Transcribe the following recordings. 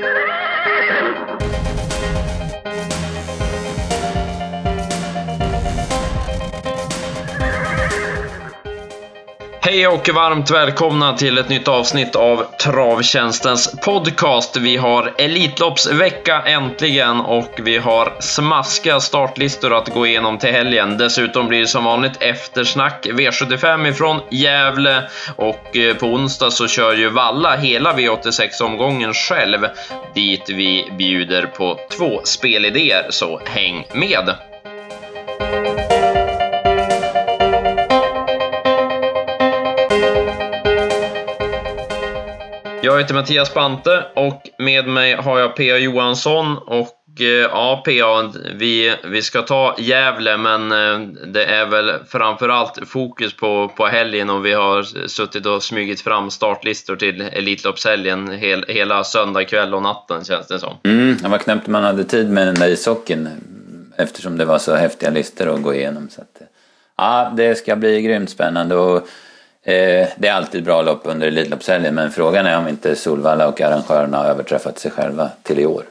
Ah! Hej och varmt välkomna till ett nytt avsnitt av Travtjänstens podcast. Vi har Elitloppsvecka äntligen och vi har smaskiga startlistor att gå igenom till helgen. Dessutom blir det som vanligt eftersnack V75 ifrån Gävle och eh, på onsdag så kör ju Valla hela V86-omgången själv dit vi bjuder på två spelidéer, så häng med! Jag heter Mattias Bante och med mig har jag P.A. Johansson och eh, ja, P.A. Vi, vi ska ta Gävle men eh, det är väl framförallt fokus på, på helgen och vi har suttit och smugit fram startlistor till Elitloppshelgen hel, hela söndag kväll och natten känns det som. Mm, det var knappt man hade tid med den där ishockeyn eftersom det var så häftiga listor att gå igenom. Så att, eh, ja, det ska bli grymt spännande. Och det är alltid bra lopp under Elitloppshelgen men frågan är om inte Solvalla och arrangörerna har överträffat sig själva till i år.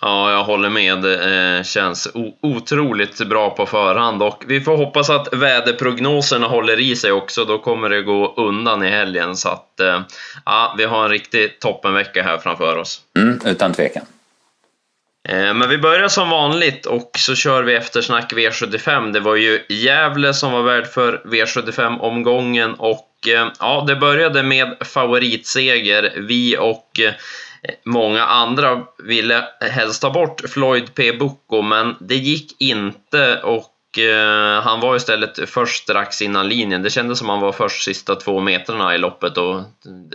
Ja, jag håller med. Det eh, känns otroligt bra på förhand och vi får hoppas att väderprognoserna håller i sig också. Då kommer det gå undan i helgen så att eh, ja, vi har en riktig toppenvecka här framför oss. Mm, utan tvekan. Eh, men vi börjar som vanligt och så kör vi eftersnack V75. Det var ju Gävle som var värd för V75-omgången och eh, ja, det började med favoritseger. Vi och eh, många andra ville helst ta bort Floyd P. Bucco, men det gick inte och Eh, han var istället först strax innan linjen. Det kändes som han var först sista två metrarna i loppet och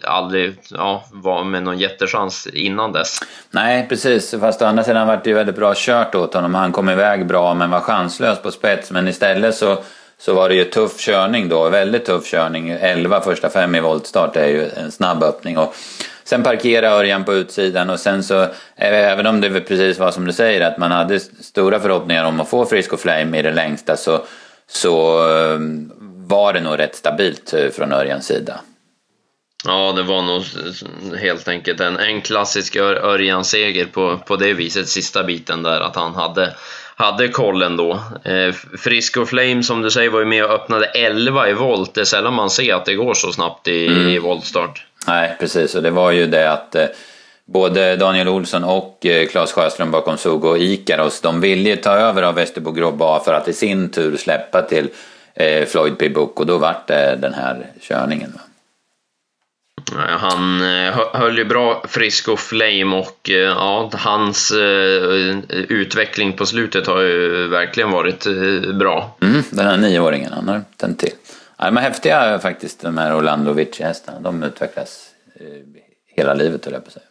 aldrig ja, var med någon jättechans innan dess. Nej, precis. Fast å andra sidan var det ju väldigt bra kört åt honom. Han kom iväg bra men var chanslös på spets. Men istället så, så var det ju tuff körning då. Väldigt tuff körning. 11 första fem i voltstart är ju en snabb öppning. Och Sen parkera Örjan på utsidan och sen så, även om det precis var som du säger att man hade stora förhoppningar om att få Frisco Flame i det längsta så, så eh, var det nog rätt stabilt eh, från Örjans sida. Ja, det var nog helt enkelt en, en klassisk Örjan-seger på, på det viset, sista biten där, att han hade, hade kollen då. Eh, Frisco Flame, som du säger, var ju med och öppnade 11 i volt. Det är sällan man ser att det går så snabbt i, mm. i voltstart. Nej, precis. Och det var ju det att eh, både Daniel Olsson och eh, Claes Sjöström bakom Sogo och Ikaros, de ville ju ta över av Västerbo Grobba för att i sin tur släppa till eh, Floyd P. Book och då vart det den här körningen. Va? Han höll ju bra Frisco Flame och ja, hans utveckling på slutet har ju verkligen varit bra. Mm, den här nioåringen, han har tänt till. Ja, de är häftiga faktiskt, de här Orlando Vici-hästarna. De utvecklas eh, hela livet, höll jag på att säga.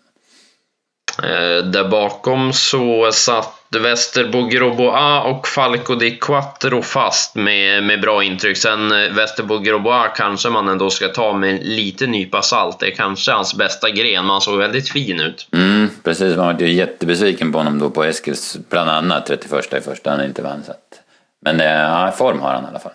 Eh, där bakom så satt Västerbo Groboa och Falco di Quattro fast med, med bra intryck. Sen eh, Västerbo Groboa kanske man ändå ska ta med lite nypa salt. Det är kanske hans bästa gren, men han såg väldigt fin ut. Mm, precis, man var ju jättebesviken på honom då på Eskils, bland annat 31 i första han inte vann. Så att, men ja, form har han i alla fall.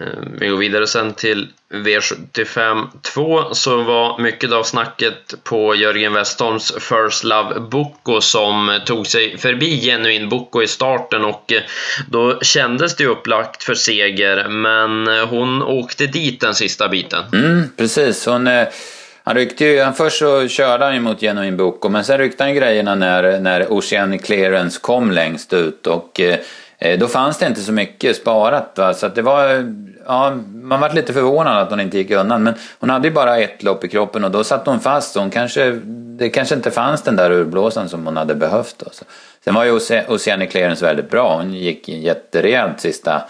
Ehm, vi går vidare sen till V75 2 så var mycket av snacket på Jörgen Westholms First Love Boko som tog sig förbi Genuin Boko i starten och eh, då kändes det upplagt för seger men eh, hon åkte dit den sista biten. Mm, precis, hon eh, han ryckte ju, först så körde han ju mot Genuin Boko men sen ryckte han grejerna när, när Ocean Clearance kom längst ut och Eh, då fanns det inte så mycket sparat. Va? Så det var, ja, man var lite förvånad att hon inte gick undan. Men hon hade ju bara ett lopp i kroppen och då satt hon fast. hon kanske, det kanske inte fanns den där urblåsan som hon hade behövt. Då. Så. Sen var ju Oceanic Clearance väldigt bra. Hon gick jätterejält sista,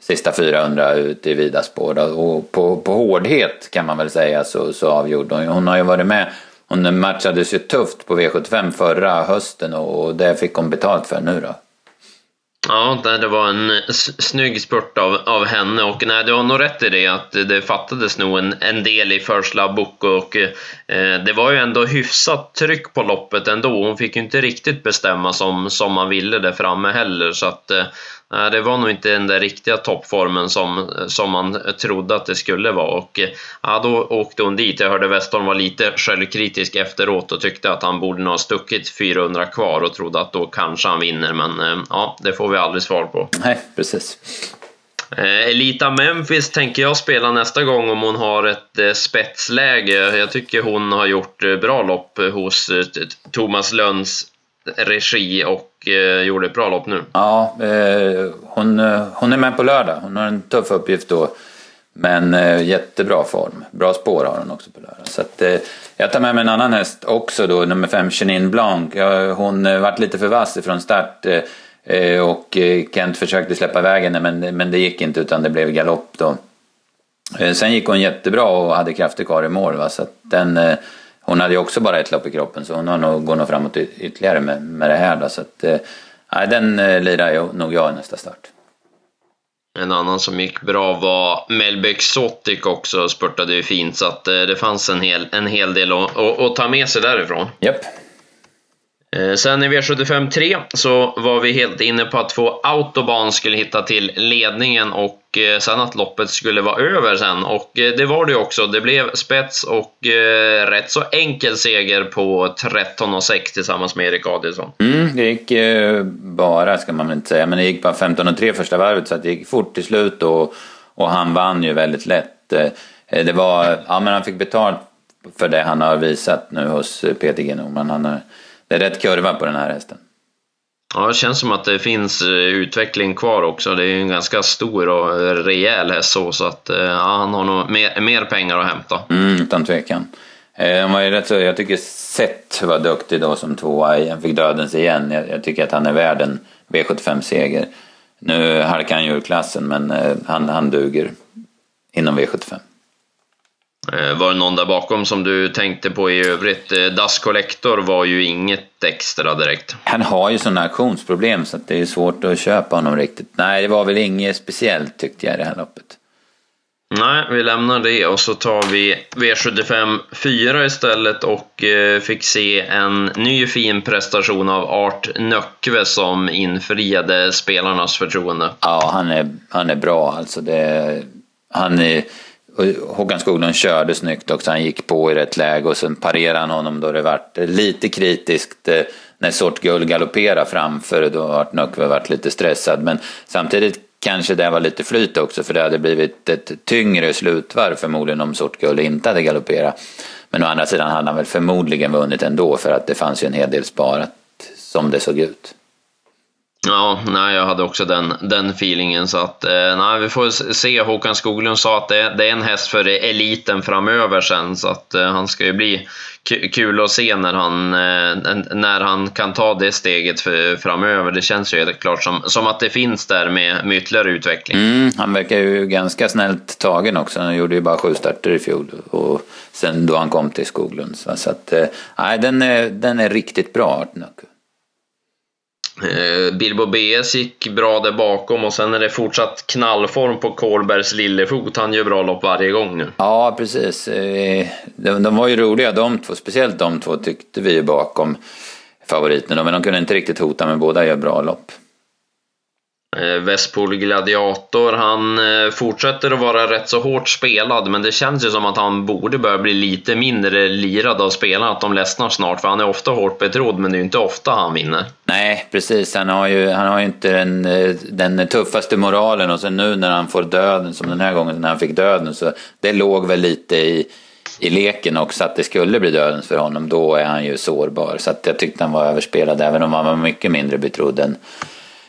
sista 400 ut i vida spår. Och på, på hårdhet kan man väl säga så, så avgjorde hon. Hon har ju varit med hon matchades ju tufft på V75 förra hösten och det fick hon betalt för nu då. Ja, det var en snygg spurt av, av henne. Och nej, du har nog rätt i det att det fattades nog en, en del i First Love Book. Och eh, det var ju ändå hyfsat tryck på loppet ändå. Hon fick ju inte riktigt bestämma som, som man ville där framme heller. Så att eh, Nej, det var nog inte den där riktiga toppformen som, som man trodde att det skulle vara. Och ja, då åkte hon dit. Jag hörde Westholm var lite självkritisk efteråt och tyckte att han borde ha stuckit 400 kvar och trodde att då kanske han vinner. Men ja, det får vi aldrig svar på. Nej, precis. Eh, Elita Memphis tänker jag spela nästa gång om hon har ett eh, spetsläge. Jag tycker hon har gjort eh, bra lopp hos Thomas Lönns regi och eh, gjorde ett bra lopp nu. Ja, eh, hon, eh, hon är med på lördag. Hon har en tuff uppgift då. Men jättebra form. Bra spår har hon också på lördag. Så att, jag tar med mig en annan häst också då, nummer 5, Chenin Blanc. hon vart lite för vass ifrån start. Eh, och Kent försökte släppa iväg henne men, men det gick inte utan det blev galopp då. Sen gick hon jättebra och hade krafter kvar i mål. Va? Så den, hon hade ju också bara ett lopp i kroppen så hon har nog, går nog framåt ytterligare med, med det här. Då. Så att, nej, den lirar jag, nog jag i nästa start. En annan som gick bra var Melby Exotic också, spurtade ju fint så att det fanns en hel, en hel del att, att, att ta med sig därifrån. Japp. Eh, Eh, sen i V75 3 så var vi helt inne på att få Autobahn skulle hitta till ledningen och eh, sen att loppet skulle vara över sen och eh, det var det också. Det blev spets och rätt så enkel seger på 13,6 tillsammans med Erik Adielsson. Mm, det gick bara, ska man väl inte säga, men det gick bara 15,3 första varvet så det gick fort till slut och, och han vann ju väldigt lätt. Det var, ja men han fick betalt för det han har visat nu hos PTG Norman. Han har det är rätt kurva på den här hästen. Ja, det känns som att det finns eh, utveckling kvar också. Det är en ganska stor och rejäl häst så, så att eh, ja, han har nog mer, mer pengar att hämta. Mm, utan tvekan. Eh, han var ju rätt så, jag tycker Seth var duktig då som tvåa. Han fick dödens igen. Jag, jag tycker att han är värd en V75-seger. Nu halkar han ju ur klassen, men han, han duger inom V75. Eh, var det någon där bakom som du tänkte på i övrigt? Eh, Das Collector var ju inget extra direkt. Han har ju sådana auktionsproblem så det är svårt att köpa honom riktigt. Nej, det var väl inget speciellt tyckte jag i det här loppet. Nej, vi lämnar det och så tar vi V75 4 istället och eh, fick se en ny fin prestation av Art Nöckve som infriade spelarnas förtroende. Ja, han är, han är bra alltså. Det, han är Håkan Skoglund körde snyggt också, han gick på i rätt läge och sen parerade han honom då det vart lite kritiskt eh, när Sortgull galopperade framför, då vart Nöckve varit lite stressad. Men samtidigt kanske det var lite flyt också för det hade blivit ett tyngre slutvarv förmodligen om Sortgull inte hade galopperat. Men å andra sidan hade han väl förmodligen vunnit ändå för att det fanns ju en hel del sparat som det såg ut. Ja, nej, jag hade också den, den feelingen. Så att, eh, nej, vi får se. Håkan Skoglund sa att det, det är en häst för eliten framöver sen. Så att eh, han ska ju bli kul att se när han, eh, när han kan ta det steget för, framöver. Det känns ju helt klart som, som att det finns där med, med ytterligare utveckling. Mm, han verkar ju ganska snällt tagen också. Han gjorde ju bara sju starter i fjol. Och sen då han kom till Skoglund. Så att, eh, nej, den är, den är riktigt bra, Artnuck. Eh, Bilbo BS gick bra där bakom och sen är det fortsatt knallform på Kolbergs lillefot. Han gör bra lopp varje gång nu. Ja, precis. Eh, de, de var ju roliga de två, speciellt de två tyckte vi bakom favoriterna. Men de kunde inte riktigt hota, men båda gör bra lopp. Eh, Vestpol Gladiator, han eh, fortsätter att vara rätt så hårt spelad men det känns ju som att han borde börja bli lite mindre lirad av spelarna, att de ledsnar snart för han är ofta hårt betrodd men det är ju inte ofta han vinner. Nej precis, han har ju, han har ju inte den, eh, den tuffaste moralen och sen nu när han får döden som den här gången när han fick döden så det låg väl lite i i leken också att det skulle bli dödens för honom, då är han ju sårbar. Så att jag tyckte han var överspelad även om han var mycket mindre betrodd än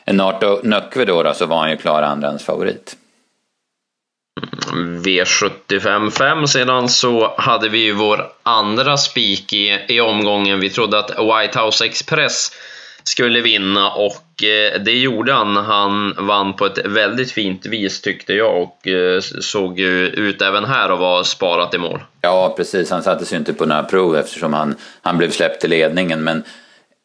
en Narto Nöckve då, då, så var han ju klar andrahands favorit. V75 5 sedan så hade vi ju vår andra spik i, i omgången. Vi trodde att White House Express skulle vinna och eh, det gjorde han. Han vann på ett väldigt fint vis tyckte jag och eh, såg ju ut även här att vara sparat i mål. Ja precis, han sattes ju inte på några prov eftersom han, han blev släppt i ledningen men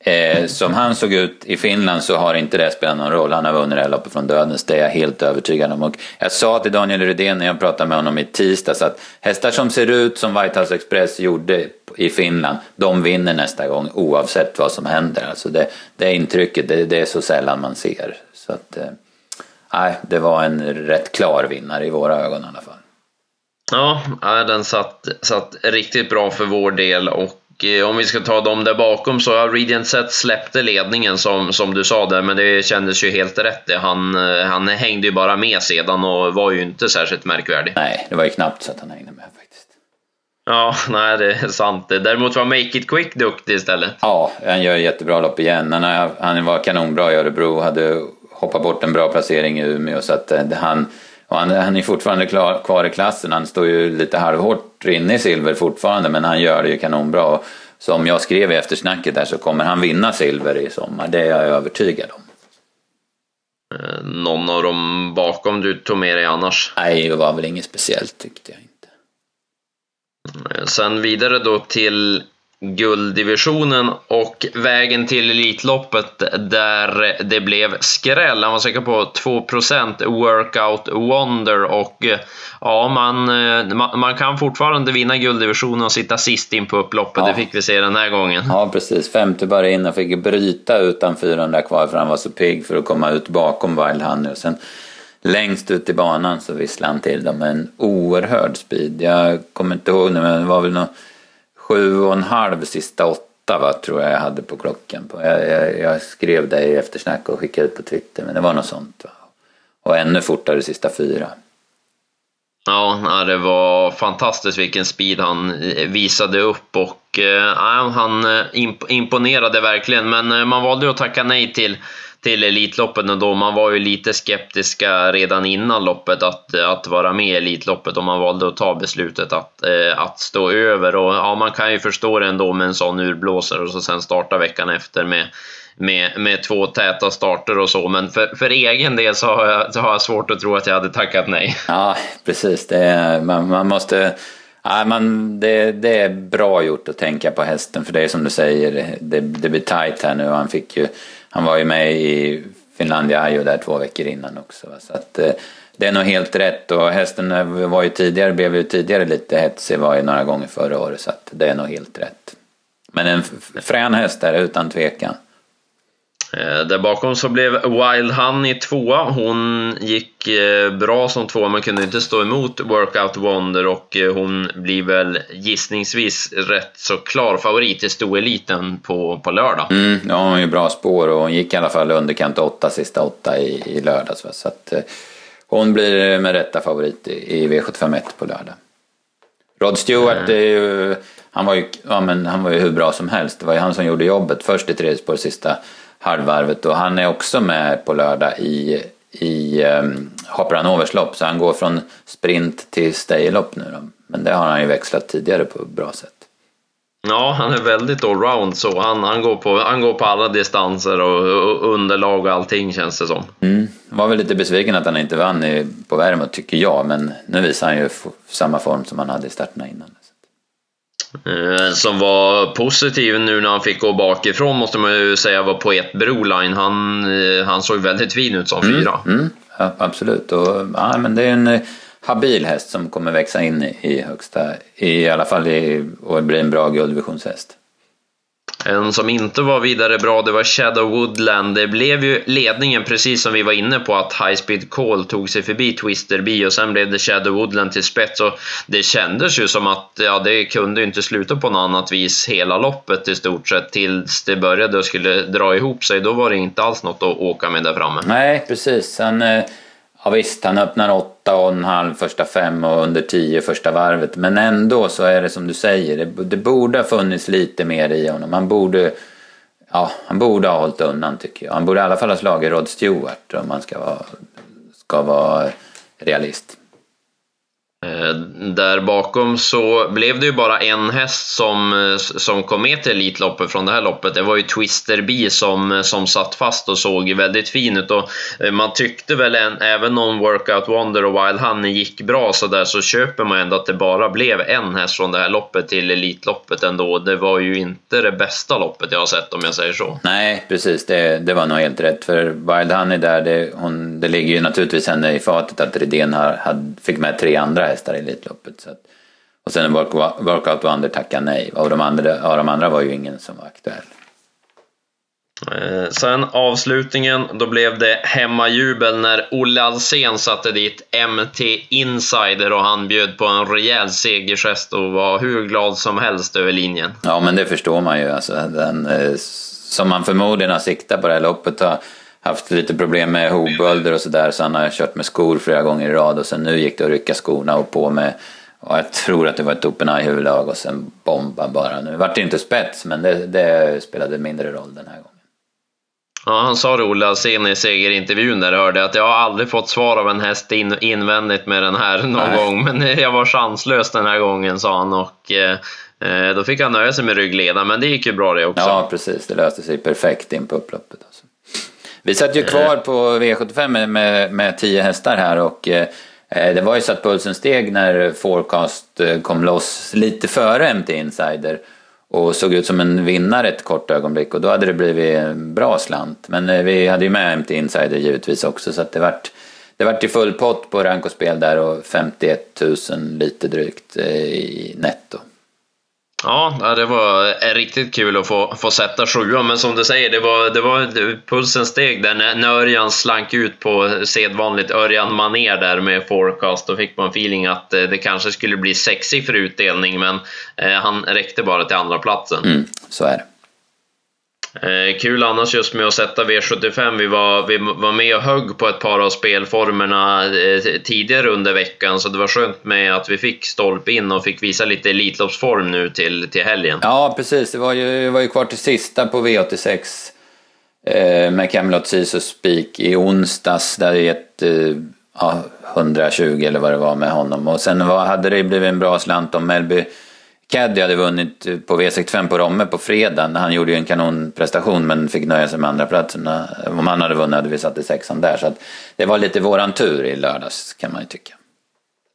Eh, som han såg ut i Finland så har inte det spelat någon roll. Han har vunnit det här loppet från dödens, det är jag helt övertygad om. Och jag sa till Daniel Rydén när jag pratade med honom i tisdags att hästar som ser ut som White House Express gjorde i Finland, de vinner nästa gång oavsett vad som händer. Alltså det, det intrycket, det, det är så sällan man ser. Så att, eh, det var en rätt klar vinnare i våra ögon i alla fall. Ja, den satt, satt riktigt bra för vår del och eh, om vi ska ta dem där bakom så har Radiant Set släppte ledningen som, som du sa där, men det kändes ju helt rätt. Han, eh, han hängde ju bara med sedan och var ju inte särskilt märkvärdig. Nej, det var ju knappt så att han hängde med faktiskt. Ja, nej det är sant. Däremot var Make It Quick duktig istället. Ja, han gör jättebra lopp igen. Han, han var kanonbra i Örebro, hade hoppat bort en bra placering i Umeå så att eh, han han, han, är fortfarande klar, kvar i klassen. Han står ju lite halvhårt inne i silver fortfarande, men han gör det ju kanonbra. Och som jag skrev i eftersnacket där så kommer han vinna silver i sommar. Det är jag övertygad om. Eh, någon av dem bakom du tog med dig annars? Nej, det var väl inget speciellt tyckte jag inte. Eh, sen vidare då till gulddivisionen och vägen till Elitloppet där det blev skräll. Han var säker på 2% Workout Wonder och ja, man, man, kan fortfarande vinna gulddivisionen och sitta sist in på upploppet. Ja. Det fick vi se den här gången. Ja, precis. Femte bara in och fick bryta utan 400 kvar för han var så pigg för att komma ut bakom Wild Honey. Och sen längst ut i banan så visslade han till dem med en oerhörd speed. Jag kommer inte ihåg nu, men det var väl något sju och en halv sista åtta va, tror jag jag hade på klockan. Jag, jag, jag skrev det i eftersnack och skickade ut på Twitter men det var något sånt. Va? Och ännu fortare sista fyra. Ja, det var fantastiskt vilken speed han eh, visade upp och eh, han eh, imponerade verkligen. Men eh, man valde att tacka nej till till Elitloppet och man var ju lite skeptiska redan innan loppet att, att vara med i Elitloppet och man valde att ta beslutet att, eh, att stå över och ja, man kan ju förstå det ändå med en sån urblåsare och så sen starta veckan efter med med, med två täta starter och så, men för, för egen del så har, jag, så har jag svårt att tro att jag hade tackat nej. Ja, precis. Det är, man, man måste... Ja, man, det, det, är bra gjort att tänka på hästen, för det är som du säger, det, det blir tajt här nu. Han fick ju han var ju med i Finlandia Ajo där två veckor innan också. Så att, eh, det är nog helt rätt och hästen eh, var ju tidigare, blev ju tidigare lite hetsig, var ju några gånger förra året så att det är nog helt rätt. Men en frän häst är utan tvekan. Eh, där bakom så blev Wild Honey tvåa. Hon gick eh, bra som tvåa men kunde inte stå emot Workout Wonder och eh, hon blir väl gissningsvis rätt så klar favorit i stoeliten på, på lördag. Mm, ja, hon har ju bra spår och hon gick i alla fall underkant åtta sista åtta i, i lördags. Så att, hon blir med rätta favorit i, i V751 på lördag. Rod Stewart mm. är ju, han var ju, ja, men han var ju hur bra som helst. Det var ju han som gjorde jobbet först i tredje spår sista halvvarvet och han är också med på lördag i, i um, Haparanåvers lopp så han går från sprint till staylopp nu då. Men det har han ju växlat tidigare på ett bra sätt. Ja, han är väldigt allround så. Han, han, går på, han går på alla distanser och, och underlag och allting känns det som. Mm. Var väl lite besviken att han inte vann i, på Värmo tycker jag, men nu visar han ju samma form som han hade i starterna innan. Eh, som var positiv nu när han fick gå bakifrån måste man ju säga var Poet Broline. Han, eh, han såg väldigt fin ut som mm, fyra. Mm, ja, absolut, och, ja, men det är en eh, habil häst som kommer växa in i högsta, i alla fall i, och bli en bra guldvisionshäst. En som inte var vidare bra, det var Shadow Woodland. Det blev ju ledningen, precis som vi var inne på, att High Speed Call tog sig förbi Twister B och sen blev det Shadow Woodland till spets. Och det kändes ju som att ja, det kunde inte sluta på något annat vis hela loppet i stort sett tills det började och skulle dra ihop sig. Då var det inte alls något att åka med där framme. Nej, precis. Sen, eh, Ja visst, han öppnar åtta och en halv första fem och under tio första varvet. Men ändå så är det som du säger, det, det borde ha funnits lite mer i honom. Han borde, ja, han borde ha hållit undan tycker jag. Han borde i alla fall ha slagit Rod Stewart om man ska vara, ska vara realist. Eh, där bakom så blev det ju bara en häst som, eh, som kom med till Elitloppet från det här loppet. Det var ju Twister B som, eh, som satt fast och såg väldigt fin ut. Och man tyckte väl, en, även om Workout Wonder och Wild Honey gick bra så där så köper man ändå att det bara blev en häst från det här loppet till Elitloppet ändå. Det var ju inte det bästa loppet jag har sett om jag säger så. Nej, precis. Det, det var nog helt rätt. För Wild Honey där, det, hon, det ligger ju naturligtvis henne i fatet att Redén fick med tre andra hästar i Elitloppet. Så att, och sen work, Workout Wonder tackade nej och de andra, ja, de andra var ju ingen som var aktuell. Eh, sen avslutningen, då blev det hemmajubel när Olle Alsen satte dit MT Insider och han bjöd på en rejäl segergest och var hur glad som helst över linjen. Ja, men det förstår man ju. Alltså, den, eh, som man förmodligen har siktat på det här loppet har haft lite problem med hovbölder och sådär så han har kört med skor flera gånger i rad och sen nu gick det att rycka skorna och på med och jag tror att det var ett open eye huvudlag och sen bomba bara. Nu vart det inte spets men det, det spelade mindre roll den här gången. Ja, han sa det Olle Alsen i segerintervjun där hörde att jag har aldrig fått svar av en häst in, invändigt med den här någon Nej. gång, men jag var chanslös den här gången sa han och eh, eh då fick han nöja sig med ryggledaren, men det gick ju bra det också. Ja, precis, det löste sig perfekt in på upploppet. Vi satt ju kvar på V75 med, med, med tio hästar här och eh, det var ju så att pulsen steg när Forecast eh, kom loss lite före MT Insider och såg ut som en vinnare ett kort ögonblick och då hade det blivit en bra slant. Men eh, vi hade ju med MT Insider givetvis också så att det vart det vart ju full pott på rankospel där och 51 000 lite drygt eh, i netto. Ja, det var eh, riktigt kul att få, få sätta sjuan, men som du säger, det var, det var pulsen steg där när, när Örjan slank ut på sedvanligt Örjan maner där med forecast. Då fick man feeling att eh, det kanske skulle bli sexsiffrig utdelning, men eh, han räckte bara till andra platsen. Mm, så är det. Eh, kul annars just med att sätta V75. Vi var, vi var med och högg på ett par av spelformerna eh, tidigare under veckan, så det var skönt med att vi fick stolp in och fick visa lite Elitloppsform nu till, till helgen. Ja, precis. Det var ju, var ju kvar till sista på V86 eh, med Camelot Sisus Spik i onsdags. Där det gett eh, ja, 120 eller vad det var med honom. Och sen var, hade det blivit en bra slant om Melby Caddy hade vunnit på V65 på Romme på fredagen. Han gjorde ju en kanonprestation men fick nöja sig med andra platsen. Om han hade vunnit hade vi satt i sexan där. Så det var lite våran tur i lördags kan man ju tycka.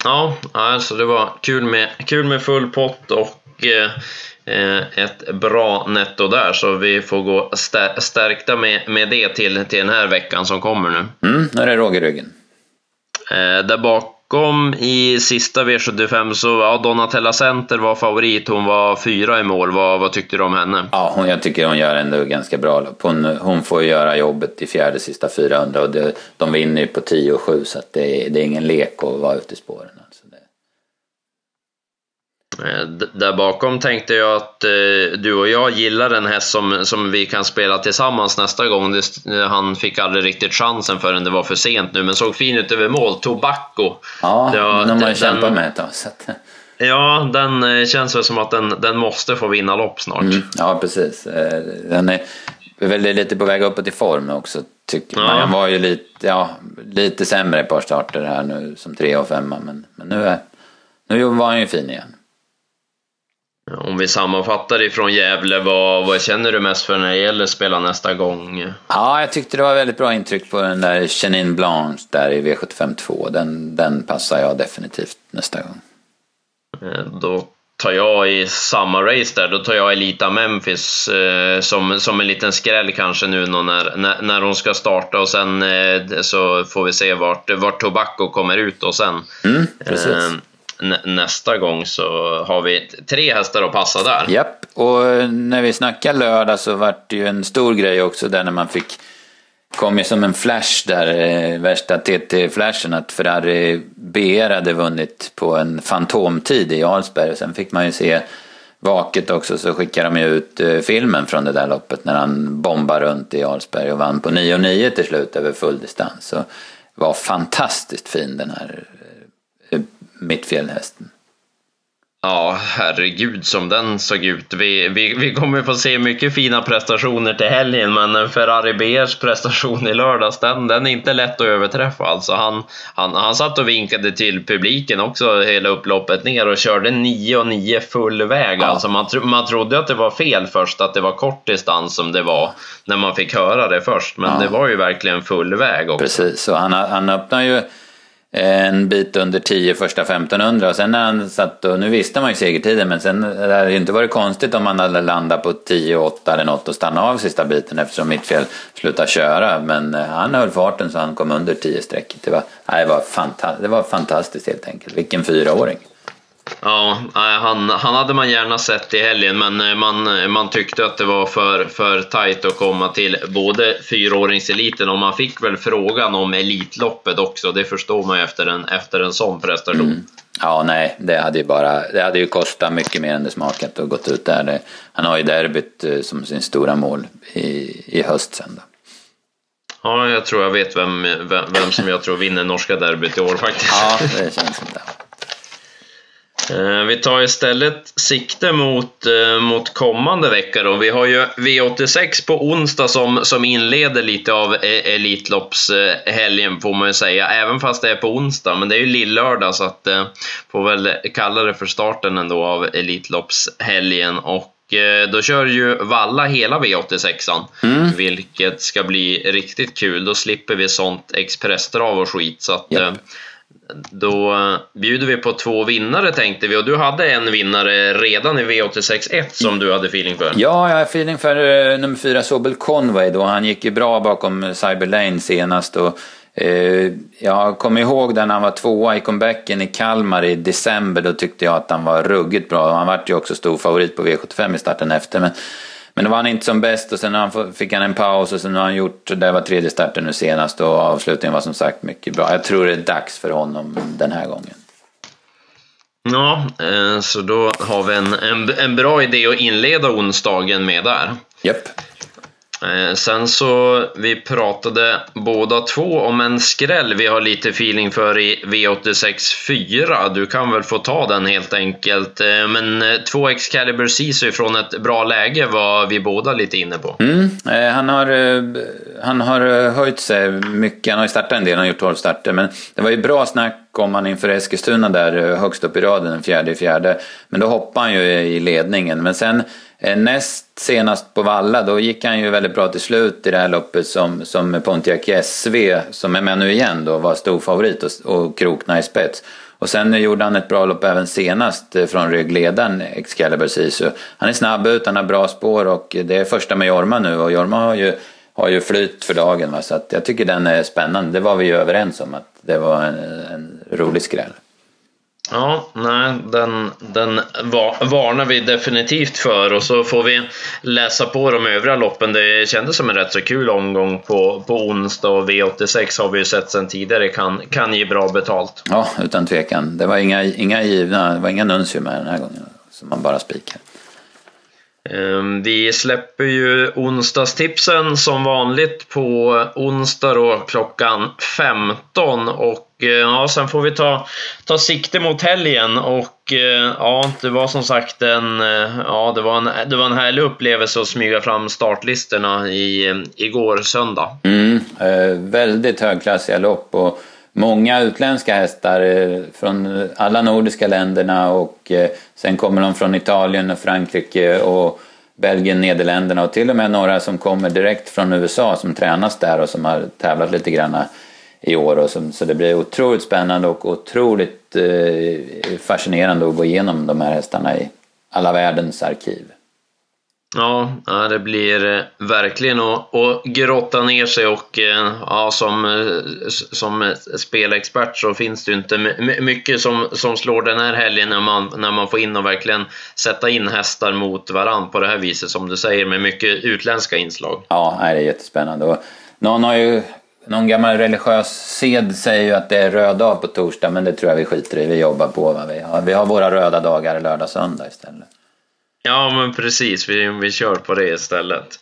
Ja, alltså det var kul med, kul med full pott och eh, ett bra netto där. Så vi får gå stärkta med, med det till, till den här veckan som kommer nu. Mm, nu är det råg i ryggen. Eh, där bak bakom i sista V75 så ja, Donatella Center var favorit. Hon var fyra i mål. Vad, vad tyckte du om henne? Ja, hon, jag tycker hon gör ändå ganska bra lopp. Hon, hon får göra jobbet i fjärde sista 400 och det, de vinner ju på 10 och 7 så det, det, är ingen lek att vara ute i spåren. Eh, där bakom tänkte jag att eh, du och jag gillar en häst som, som vi kan spela tillsammans nästa gång. Det, eh, han fick aldrig riktigt chansen förrän det var för sent nu, men såg fin ut över mål. Tobacco. Ja, var, de har ju kämpat med ett tag. Ja, den känns väl som att den, den måste få vinna lopp snart. Mm, ja, precis. Den är väl lite på väg uppåt i form också, tycker ja. man. Han var ju lite, ja, lite sämre ett par starter här nu som tre och femma, men, men nu, är, nu var han ju fin igen. Om vi sammanfattar ifrån Gävle, vad, vad känner du mest för när det gäller spela nästa gång? Ja, jag tyckte det var väldigt bra intryck på den där Chenin Blanche där i V75 2. Den, den passar jag definitivt nästa gång. Eh, då tar jag i samma race där, då tar jag Elita Memphis eh, som, som en liten skräll kanske nu när, när, när hon ska starta och sen eh, så får vi se vart, vart Tobacco kommer ut och sen. Mm, precis. Eh, nästa gång så har vi tre hästar att passa där. Japp, och när vi snackade lördag så vart det ju en stor grej också där när man fick kom ju som en flash där, eh, värsta TT-flashen, att Ferrari BR hade vunnit på en fantomtid i Jarlsberg. Och sen fick man ju se vaket också, så skickade de ju ut eh, filmen från det där loppet när han bombar runt i Jarlsberg och vann på 9,9 till slut över full distans. Så var fantastiskt fin den här eh, mittfjällhästen. Ja, herregud som den såg ut. Vi, vi, vi kommer få se mycket fina prestationer till helgen, men Ferrari BRs prestation i lördags, den, den är inte lätt att överträffa. Alltså han, han, han satt och vinkade till publiken också hela upploppet ner och körde 9 och 9 full väg. Ja. Alltså man, man trodde att det var fel först, att det var kort distans som det var när man fick höra det först, men ja. det var ju verkligen full väg också. Precis, och han, han öppnar ju Eh, en bit under 10 första 1500 och sen när han satt och, nu visste man ju segertiden men sen eh, det hade ju inte varit konstigt om han hade landat på 10 8 eller något och stannat av sista biten eftersom mittfjäll slutade köra men eh, han höll farten så han kom under 10 strecket. Det var, nej, det, var det var fantastiskt helt enkelt, vilken fyraåring. Ja, han, han hade man gärna sett i helgen, men eh, man, man tyckte att det var för, för tajt att komma till både fyraåringseliten och man fick väl frågan om Elitloppet också. Det förstår man efter en, efter en sån prestation. Mm. Ja, nej, det hade ju bara, det hade ju kostat mycket mer än det smakat och gått ut där. Han har ju derbyt eh, som sin stora mål i, i höst sen då. Ja, jag tror jag vet vem, vem, vem som jag tror vinner norska derbyt i år faktiskt. Ja, det känns som det. Eh, vi tar istället sikte mot, eh, mot kommande vecka då. Vi har ju V86 på onsdag som, som inleder lite av e- Elitloppshelgen får man ju säga, även fast det är på onsdag. Men det är ju lillördag så att eh, får väl kalla det för starten ändå av Elitloppshelgen. Och då kör ju Valla hela V86an, mm. vilket ska bli riktigt kul. Då slipper vi sånt expressdrav och skit. Så att, yep. Då eh, bjuder vi på två vinnare tänkte vi och du hade en vinnare redan i V86.1 som du hade feeling för. Ja, jag har feeling för uh, nummer fyra Sobel Conway då. Han gick ju bra bakom eh, Cyberlane senast och uh, jag kommer ihåg när han var tvåa i comebacken i Kalmar i december. Då tyckte jag att han var ruggigt bra. Han vart ju också stor favorit på V75 i starten efter. Men men då var han inte som bäst och sen fick han en paus och sen har han gjort, det var tredje starten nu senast och avslutningen var som sagt mycket bra. Jag tror det är dags för honom den här gången. Ja, eh, så då har vi en, en, en bra idé att inleda onsdagen med där. Japp. Eh, Eh, sen så, vi pratade båda två om en skräll vi har lite feeling för i V86 4. Du kan väl få ta den helt enkelt. Eh, men eh, två Excalibur Ceesay från ett bra läge var vi båda lite inne på. Mm, eh, han, har, han har höjt sig mycket. Han har ju startat en del, han har gjort 12 starter. Men det var ju bra snack kom han inför Eskilstuna där eh, högst upp i raden, den fjärde i fjärde. Men då hoppade han ju i ledningen. Men sen eh, näst senast på Valla, då gick han ju väldigt bra till slut i det här loppet som, som Pontiac SV, som är med nu igen då, var stor favorit och, och krokna i spets. Och sen gjorde han ett bra lopp även senast eh, från ryggledaren Excalibur Sisu. Han är snabb ut, han har bra spår och det är första med Jorma nu och Jorma har ju, har ju flyt för dagen. Va? Så att jag tycker den är spännande. Det var vi ju överens om att det var en, en rolig skräll. Ja, nej, den, den varnar vi definitivt för och så får vi läsa på de övriga loppen. Det kändes som en rätt så kul omgång på, på onsdag och V86 har vi ju sett sedan tidigare kan, kan ge bra betalt. Ja, utan tvekan. Det var inga, inga givna, det var inga nunsium den här gången som man bara spikar. Ehm, vi släpper ju onsdagstipsen som vanligt på onsdag då, klockan 15 och eh, ja, sen får vi ta, ta sikte mot helgen och eh, ja, det var som sagt en, eh, ja, det var en, det var en härlig upplevelse att smyga fram startlistorna i, igår söndag. Mm, väldigt högklassiga lopp och många utländska hästar eh, från alla nordiska länderna och eh, sen kommer de från Italien och Frankrike och Belgien, Nederländerna och till och med några som kommer direkt från USA som tränas där och som har tävlat lite grann i år. Och som, så det blir otroligt spännande och otroligt eh, fascinerande att gå igenom de här hästarna i alla världens arkiv. Ja, det blir eh, verkligen att, att grotta ner sig och eh, ja, som, eh, som spelexpert så finns det ju inte mycket som, som slår den här helgen när man, när man får in och verkligen sätta in hästar mot varandra på det här viset som du säger med mycket utländska inslag. Ja, det är jättespännande. Och någon har ju någon gammal religiös sed säger ju att det är röd dag på torsdag men det tror jag vi skiter i. Vi jobbar på. vad Vi, har, vi har våra röda dagar lördag söndag istället. Ja, men precis. Vi, vi kör på det istället.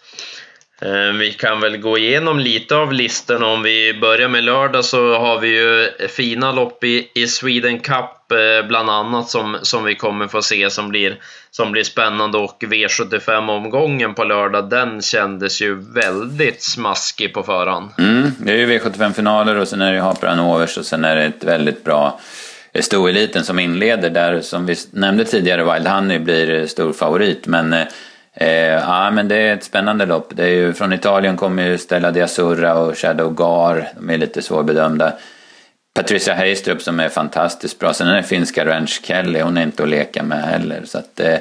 Eh, vi kan väl gå igenom lite av listan. Om vi börjar med lördag så har vi ju fina lopp i, i Sweden Cup eh, bland annat som, som vi kommer få se som blir, som blir spännande och V75-omgången på lördag den kändes ju väldigt smaskig på förhand. Mm, det är ju V75-finaler och sen är det Haparan Overs och sen är det ett väldigt bra stoeliten som inleder där som vi nämnde tidigare Wild Honey blir eh, stor favorit men eh, eh, ja men det är ett spännande lopp. Det är ju, från Italien kommer ju Stella Diasurra och Shadow Gar, de är lite svårbedömda. Patricia Heistrup som är fantastiskt bra. Sen är det finska Ranch Kelly, hon är inte att leka med heller. Så att, eh,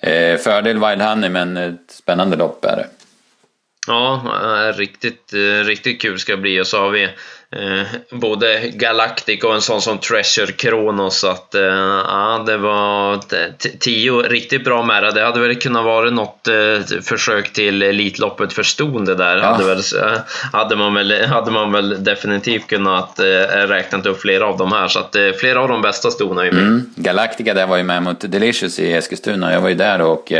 eh fördel Wild Honey men ett spännande lopp är det. Ja, eh, riktigt, riktigt kul ska det bli och så har vi Eh, både Galactic och en sån som Treasure Kronos. att eh, ja, det var tio riktigt bra med Det hade väl kunnat vara något eh, försök till Elitloppet för ston det där. Ja. Hade, väl, eh, hade, man väl, hade man väl definitivt kunnat eh, räknat upp flera av de här. Så att eh, flera av de bästa stona är med. Mm. Galactica där var ju med mot Delicious i Eskilstuna. Jag var ju där och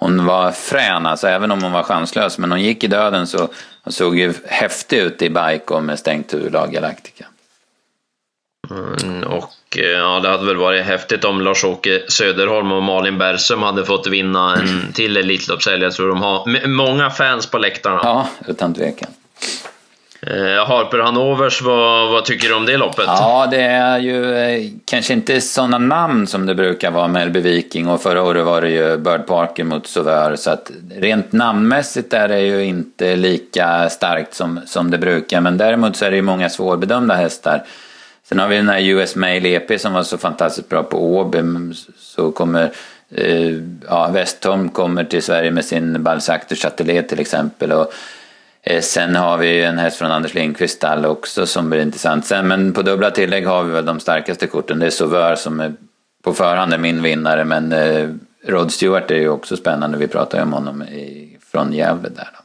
hon var frän, alltså även om hon var chanslös. Men hon gick i döden så hon såg ju häftig ut i bike och med stängt huvudlag Galactica. Mm, och eh, ja, det hade väl varit häftigt om Lars-Åke Söderholm och Malin Bergström hade fått vinna en till Elitloppshelg. Jag tror de har många fans på läktarna. Ja, utan tvekan. Eh, Harper Hanovers, vad, vad, tycker du om det loppet? Ja, det är ju eh, kanske inte sådana namn som det brukar vara. Med LB Viking och förra året var det ju Bird Parker mot Sauveur så att rent namnmässigt är det ju inte lika starkt som, som det brukar. Men däremot så är det ju många svårbedömda hästar. Sen har vi den här US Mail EP som var så fantastiskt bra på Åby. Så kommer eh, ja, Westholm kommer till Sverige med sin Balzac du Châtelet till exempel. Och Eh, sen har vi en häst från Anders Lindqvist stall också som blir intressant. Sen, men på dubbla tillägg har vi väl de starkaste korten. Det är Sauveur som är på förhand är min vinnare men eh, Rod Stewart är ju också spännande. Vi pratade ju om honom i, från Gävle där. Då.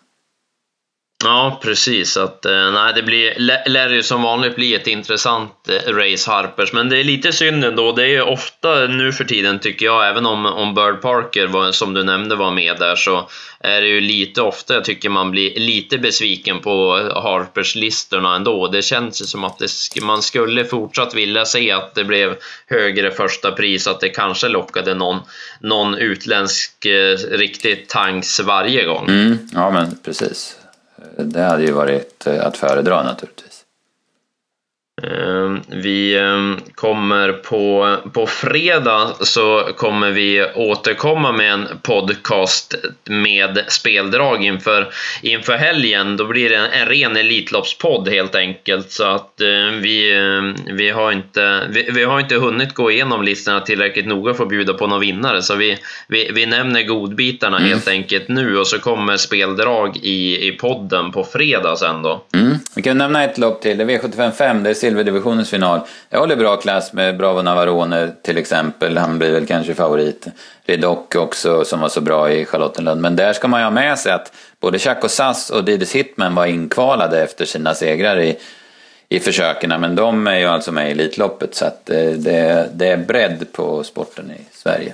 Ja, precis. Att, eh, nej, det blir, lär ju som vanligt bli ett intressant eh, race Harpers, men det är lite synd ändå. Det är ju ofta nu för tiden tycker jag, även om, om Bird Parker var, som du nämnde var med där, så är det ju lite ofta jag tycker man blir lite besviken på Harpers-listorna ändå. Det känns ju som att det, man skulle fortsatt vilja se att det blev högre första pris, att det kanske lockade någon, någon utländsk eh, riktig tanks varje gång. Mm, ja, men precis det hade ju varit eh, att föredra naturligtvis. Ehm, vi ehm, kommer på, på fredag så kommer vi återkomma med en podcast med speldrag inför, inför helgen. Då blir det en, en ren Elitloppspodd helt enkelt. Så att eh, vi, ehm, vi, har inte, vi, vi, har inte hunnit gå igenom listorna tillräckligt noga för att bjuda på någon vinnare. Så vi, vi, vi nämner godbitarna mm. helt enkelt nu och så kommer speldrag i, i podden på fredag sen då. Mm. Vi kan nämna ett lopp till, det är V755, det är silverdivisionens final. Jag håller bra klass med Bravo Navarone till exempel, han blir väl kanske favorit. Redock också som var så bra i Charlottenlund. Men där ska man ju ha med sig att både Chaco Sass och Didis Hitman var inkvalade efter sina segrar i, i försöken. Men de är ju alltså med i Elitloppet så att det, det, det är bredd på sporten i Sverige.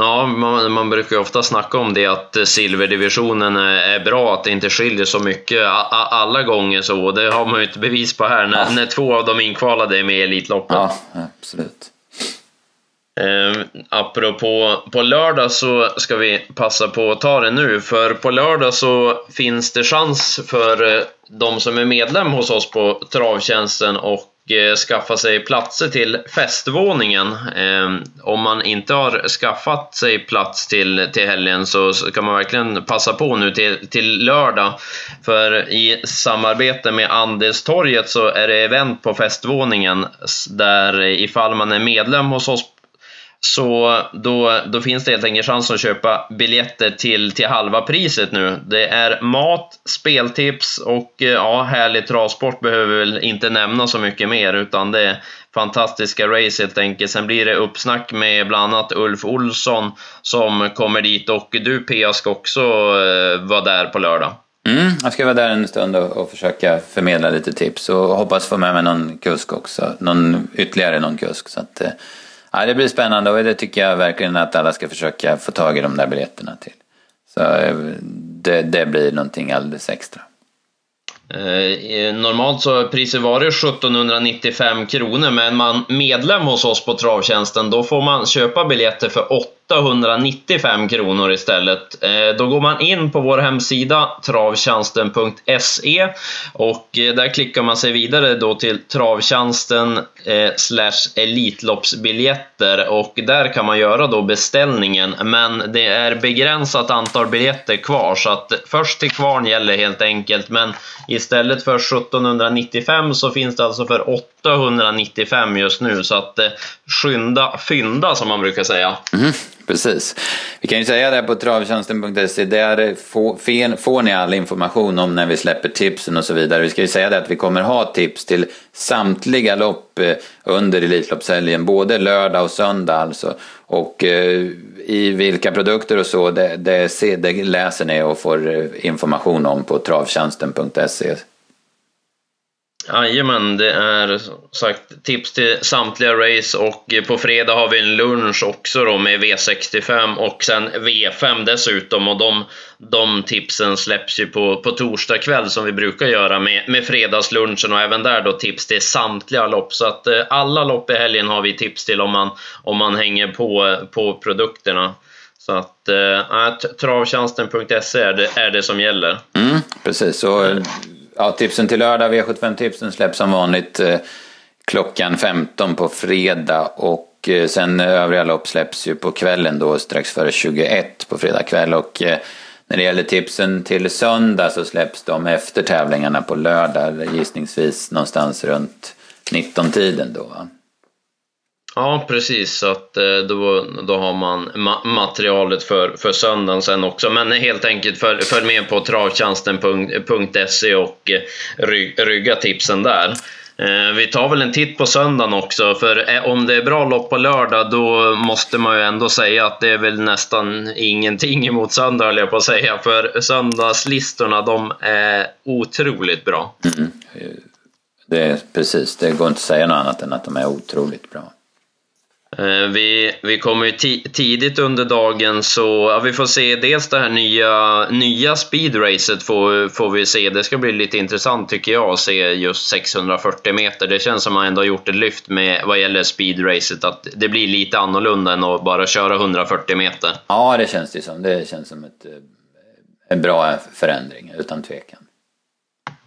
Ja, man, man brukar ju ofta snacka om det att silverdivisionen är bra, att det inte skiljer så mycket alla gånger så. Det har man ju ett bevis på här när, ja. när två av de inkvalade är med i Elitloppet. Ja, absolut. Eh, apropå på lördag så ska vi passa på att ta det nu, för på lördag så finns det chans för eh, de som är medlem hos oss på Travtjänsten och Eh, Eh, skaffa sig platser till festvåningen. Ehm, om man inte har skaffat sig plats till, till helgen så kan man verkligen passa på nu till, till lördag. För i samarbete med Andelstorget så är det event på festvåningen där ifall man är medlem hos oss så då, då finns det helt enkelt chans att köpa biljetter till, till halva priset nu. Det är mat, speltips och eh, ja, härlig travsport behöver vi väl inte nämna så mycket mer utan det är fantastiska race helt enkelt. Sen blir det uppsnack med bland annat Ulf Olsson som kommer dit och du Pia ska också eh, vara där på lördag. Mm, jag ska vara där en stund och, och, försöka förmedla lite tips och hoppas få med mig någon kusk också. Någon, ytterligare någon kusk. Så att, eh, Ja, det blir spännande och det tycker jag verkligen att alla ska försöka få tag i de där biljetterna till. Så eh, det, det blir någonting alldeles extra. Eh, eh normalt så har priset varit 1795 kronor, men man medlem hos oss på Travtjänsten, då får man köpa biljetter för 895 kronor istället. Eh, då går man in på vår hemsida travtjänsten.se och eh, där klickar man sig vidare då till Travtjänsten eh, slash Elitloppsbiljetter och där kan man göra då beställningen. Men det är begränsat antal biljetter kvar så att först till kvarn gäller helt enkelt. Men Istället för 1795 så finns det alltså för 895 just nu, så att skynda, fynda som man brukar säga. Mm, precis. Vi kan ju säga det på travtjänsten.se, där får, får ni all information om när vi släpper tipsen och så vidare. Vi ska ju säga det att vi kommer ha tips till samtliga lopp eh, under Elitloppshelgen, både lördag och söndag alltså. Och eh, i vilka produkter och så, det, det, det läser ni och får eh, information om på travtjänsten.se. Jajamän, det är sagt tips till samtliga race och på fredag har vi en lunch också då med V65 och sen V5 dessutom och de, de tipsen släpps ju på, på torsdag kväll som vi brukar göra med, med fredagslunchen och även där då tips till samtliga lopp så att eh, alla lopp i helgen har vi tips till om man, om man hänger på, på produkterna. Så att äh, travtjänsten.se är det, är det som gäller. Mm, precis, så Ja, tipsen till lördag, V75-tipsen släpps som vanligt eh, klockan 15 på fredag och eh, sen övriga lopp släpps ju på kvällen då strax före 21 på fredag kväll och eh, när det gäller tipsen till söndag så släpps de efter tävlingarna på lördag gissningsvis någonstans runt 19-tiden då. Va? Ja, precis. Så att eh, då, då har man ma materialet för, för söndagen sen också. Men helt enkelt följ, för med på travtjänsten.se och eh, ry, rygga tipsen där. Eh, vi tar väl en titt på söndagen också, för om det är bra lopp på lördag då måste man ju ändå säga att det är väl nästan ingenting emot söndag höll jag på att säga, för söndagslistorna de är otroligt bra. Mm. Det är precis, det går inte att säga något annat än att de är otroligt bra. Eh, vi, vi kommer ju tidigt under dagen så ja, vi får se dels det här nya, nya speedracet får, får vi se. Det ska bli lite intressant tycker jag att se just 640 meter. Det känns som att man ändå har gjort ett lyft med vad gäller speedracet att det blir lite annorlunda än att bara köra 140 meter. Ja, det känns det som. Det känns som ett, eh, en bra förändring utan tvekan.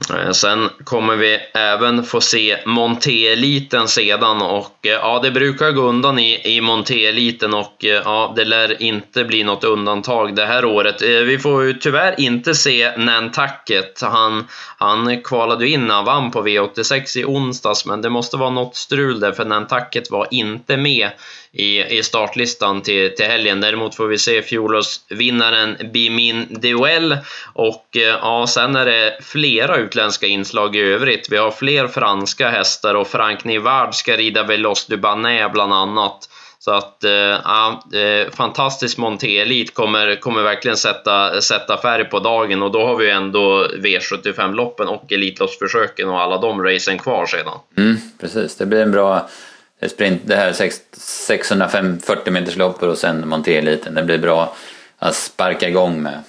Eh, sen kommer vi även få se Monté-eliten sedan och eh, ja, det brukar gå undan i, i Monté-eliten och eh, ja, det lär inte bli något undantag det här året. Vi får ju tyvärr inte se Nantucket. Han, han kvalade ju in när han vann på V86 i onsdags, men det måste vara något strul där för Nantucket var inte med i, i startlistan till, till helgen. Däremot får vi se fjolårsvinnaren Bimin Duell och eh, ja, sen är det flera utländska inslag i övrigt. Vi har fler franska hästar och Frank Nivard ska rida Veloz du Banet bland annat. Så att, eh, ja, eh, fantastisk Monté-elit kommer, kommer verkligen sätta, sätta färg på dagen och då har vi ändå V75-loppen och Elitloppsförsöken och alla de racen kvar sedan. Mm, precis, det blir en bra sprint, det här 640 meters loppet och sen Monté-eliten. Det blir bra att sparka igång med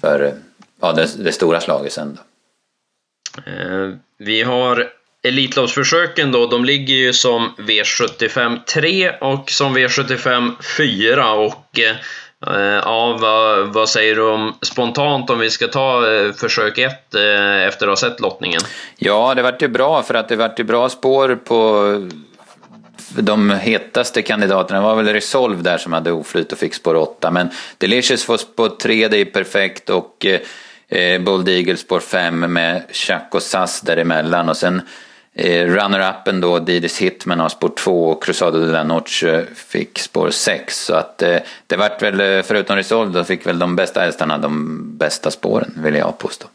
för ja, det, det stora slaget sen. Då. Eh, vi har Elitloppsförsöken då, de ligger ju som V75 3 och som V75 4 och eh, ja, vad, vad, säger du om spontant om vi ska ta eh, försök 1 efter att ha sett lottningen? Ja, det vart ju bra för att det vart ju bra spår på de hetaste kandidaterna var väl Resolve där som hade oflyt och fick spår 8. Men Delicious får spår 3, det är perfekt. Och eh, eh Bold Eagle spår 5 med Chuck och Sass däremellan. Och sen eh, runner-upen då, Didis Hitman har spår 2 och Crusado de la Noche eh, fick spår 6. Så att eh, det vart väl, eh, förutom Resolve, då fick väl de bästa hästarna de bästa spåren, vill jag påstå.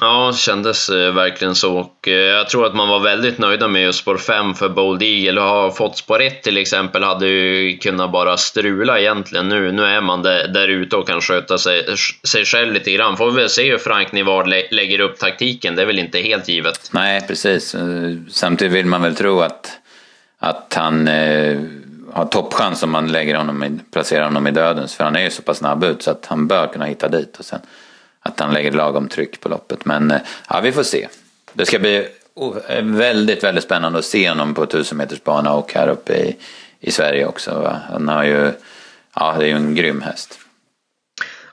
Ja, kändes eh, verkligen så. Och, eh, jag tror att man var väldigt nöjda med just spår 5 för Bold Eagle. Att ha fått spår 1 till exempel hade ju kunnat bara strula egentligen. Nu, nu är man där, där ute och kan sköta sig, sig själv lite grann. Får vi väl se hur Frank Nivard lä lägger upp taktiken. Det är väl inte helt givet. Nej, precis. Eh, samtidigt vill man väl tro att, att han eh, har toppchans om man lägger honom i, placerar honom i dödens. För han är ju så pass snabb ut så att han bör kunna hitta dit. Och sen att han lägger lagom tryck på loppet. Men eh, ja, vi får se. Det ska bli väldigt, väldigt spännande att se honom på 1000 meters bana och här uppe i, i Sverige också. Va? Han har ju, ja det är ju en grym häst.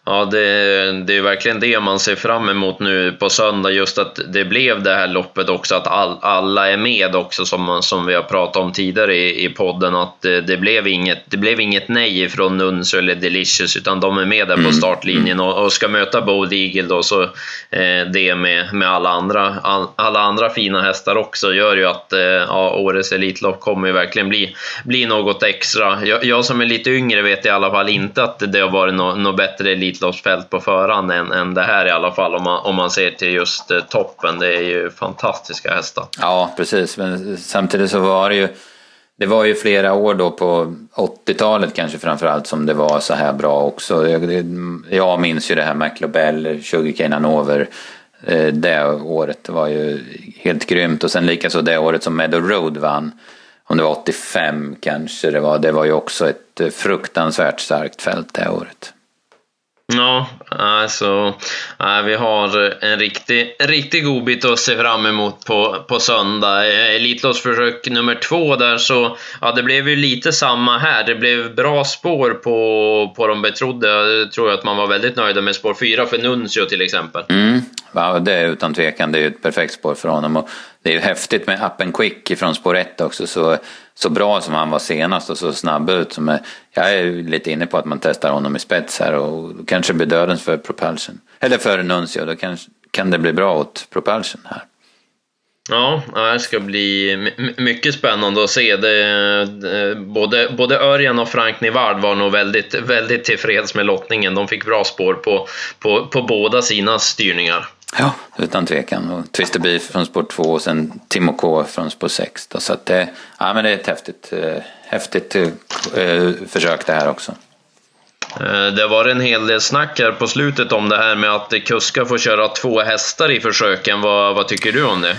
Ja, det, det är verkligen det man ser fram emot nu på söndag, just att det blev det här loppet också, att all, alla är med också, som, som vi har pratat om tidigare i, i podden, att det, det, blev inget, det blev inget nej från Nuns eller Delicious, utan de är med där på mm. startlinjen och, och ska möta Bold Eagle då, så eh, det med, med alla, andra, all, alla andra fina hästar också gör ju att eh, ja, årets Elitlopp kommer ju verkligen bli, bli något extra. Jag, jag som är lite yngre vet i alla fall inte att det har varit något, något bättre Elitloppsfält på förhand än, än det här i alla fall om man, om man ser till just eh, toppen. Det är ju fantastiska hästar. Ja, precis. Men samtidigt så var det ju det var ju flera år då på 80-talet kanske framförallt som det var så här bra också. Jag, jag minns ju det här McLobel, Sugarcane Hanover. Eh, det året var ju helt grymt och sen likaså det året som Meadow Road vann. Om det var 85 kanske det var. Det var ju också ett eh, fruktansvärt starkt fält det året. Ja, alltså, äh, vi har en riktig, en riktig god bit att se fram emot på, på söndag. Eh, Elitloppsförsök nummer två där så, ja det blev ju lite samma här. Det blev bra spår på, på de betrodda. Jag tror att man var väldigt nöjda med spår fyra för Nuncio till exempel. Mm. Ja, det är utan tvekan, det är ju ett perfekt spår för honom. Och det är ju häftigt med up and quick från spår 1 också. Så så bra som han var senast och så snabb ut. Som är, jag är lite inne på att man testar honom i spets här och då kanske det blir dödens för Propulsion. Eller för Nuncio, då kan, kan det bli bra åt Propulsion här. Ja, det ska bli mycket spännande att se. Det, både, både Örjan och Frank Nivard var nog väldigt, väldigt tillfreds med lottningen. De fick bra spår på, på, på båda sina styrningar. Ja, utan tvekan. Och Twister Beef från spår 2 och sen Timo K från spår 6. Så att det, ja, men det är ett häftigt, eh, häftigt eh, försök det här också. Eh, det var en hel del snack här på slutet om det här med att kuskar får köra två hästar i försöken. Vad, vad tycker du om det?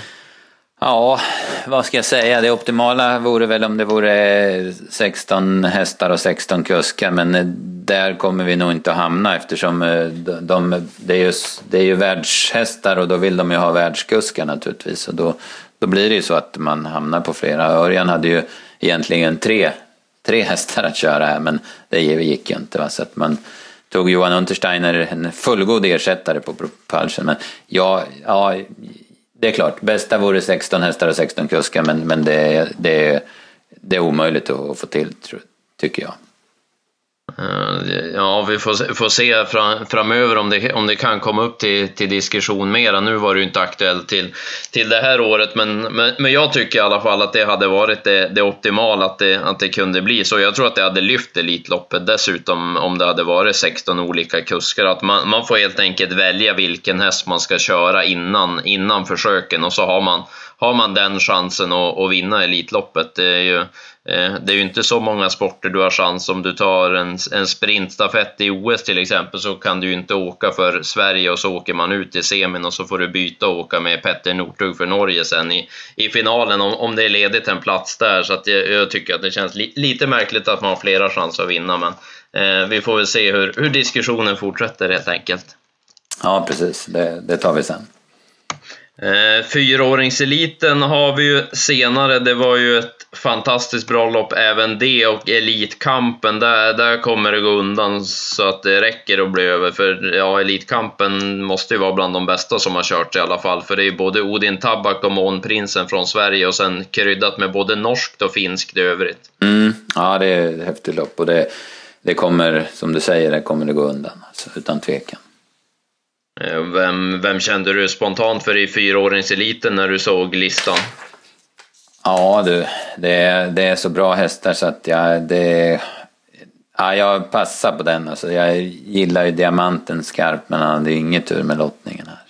Ja, vad ska jag säga? Det optimala vore väl om det vore 16 hästar och 16 kuskar, men eh, där kommer vi nog inte att hamna eftersom eh, de, de, det, är ju, det är ju världshästar och då vill de ju ha världskuskar naturligtvis. Och då, då blir det ju så att man hamnar på flera. Örjan hade ju egentligen tre, tre hästar att köra här, men det gick ju inte. Va? Så att man tog Johan Untersteiner, en fullgod ersättare på Propulsion. Men ja, ja det är klart, bästa vore 16 hästar och 16 kuskar men, men det, det, det är omöjligt att få till, tycker jag. Eh, ja, vi får, får se fram, framöver om det, om det kan komma upp till, till diskussion mera. Nu var det ju inte aktuellt till, till det här året, men, men, men jag tycker i alla fall att det hade varit det, det optimala att det, att det kunde bli så. Jag tror att det hade lyft Elitloppet dessutom om det hade varit 16 olika kuskar. Att man, man får helt enkelt välja vilken häst man ska köra innan, innan försöken och så har man, har man den chansen att, att vinna Elitloppet. Det är ju Eh, det är ju inte så många sporter du har chans om du tar en, en sprintstafett i OS till exempel så kan du ju inte åka för Sverige och så åker man ut i semin och så får du byta och åka med Petter Northug för Norge sen i, i finalen om, om det är ledigt en plats där. Så att jag, jag tycker att det känns li, lite märkligt att man har flera chanser att vinna men eh, vi får väl se hur, hur diskussionen fortsätter helt enkelt. Ja precis, det, det tar vi sen. Eh, fyraåringseliten har vi ju senare, det var ju ett fantastiskt bra lopp även det och Elitkampen, där, där kommer det gå undan så att det räcker att bli över. För ja, Elitkampen måste ju vara bland de bästa som har kört i alla fall. För det är ju både Odin Tabak och Månprinsen från Sverige och sen kryddat med både norskt och finskt i övrigt. Mm, ja, det är ett häftigt lopp och det, det kommer, som du säger, det kommer det gå undan. Alltså, utan tvekan. Eh, vem, vem kände du spontant för i fyraåringseliten när du såg listan? Ja du, det är, det är så bra hästar så att jag, det, ja, jag passar på den. Alltså, jag gillar ju diamanten skarpt men han hade inget tur med lottningen här.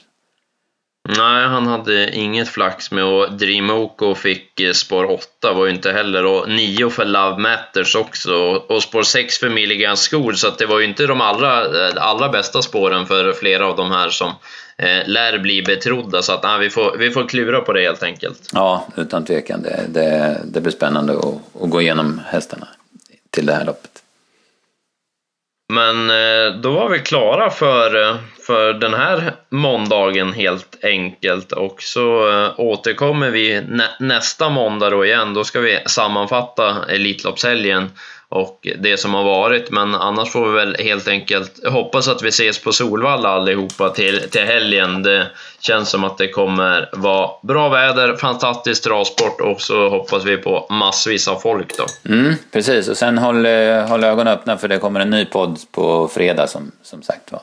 Nej, han hade inget flax med och Dreamoko fick eh, spår 8 var ju inte heller och 9 för Love Matters också och spår 6 för Milligan Skor så att det var ju inte de allra, eh, allra bästa spåren för flera av de här som eh, lär bli betrodda så att nej, vi, får, vi får klura på det helt enkelt. Ja, utan tvekan. Det, det, det blir spännande att, att gå igenom hästarna till det här loppet. Men eh, då var vi klara för, eh, för den här måndagen helt enkelt och så eh, återkommer vi nä nästa måndag då igen. Då ska vi sammanfatta Elitloppshelgen och det som har varit. Men annars får vi väl helt enkelt hoppas att vi ses på Solvalla allihopa till, till helgen. Det känns som att det kommer vara bra väder, fantastisk travsport och så hoppas vi på massvis av folk då. Mm, precis, och sen håll, eh, håll ögonen öppna för det kommer en ny podd på fredag som, som sagt var.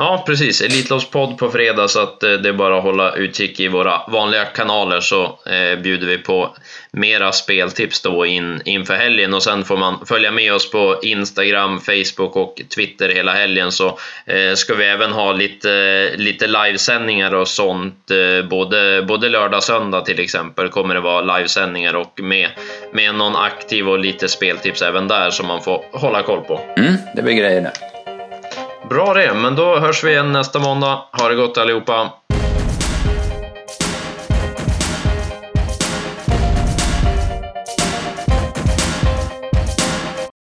Ja, precis. Elitloppspodd på fredag, så att eh, det är bara att hålla utkik i våra vanliga kanaler så eh, bjuder vi på mera speltips då in, inför helgen och sen får man följa med oss på Instagram, Facebook och Twitter hela helgen så eh, ska vi även ha lite, lite livesändningar och sånt. Eh, både, både lördag och söndag till exempel kommer det vara livesändningar och med, med någon aktiv och lite speltips även där som man får hålla koll på. Mm, det blir grejer det. Bra det, men då hörs vi igen nästa måndag. Ha det gott allihopa!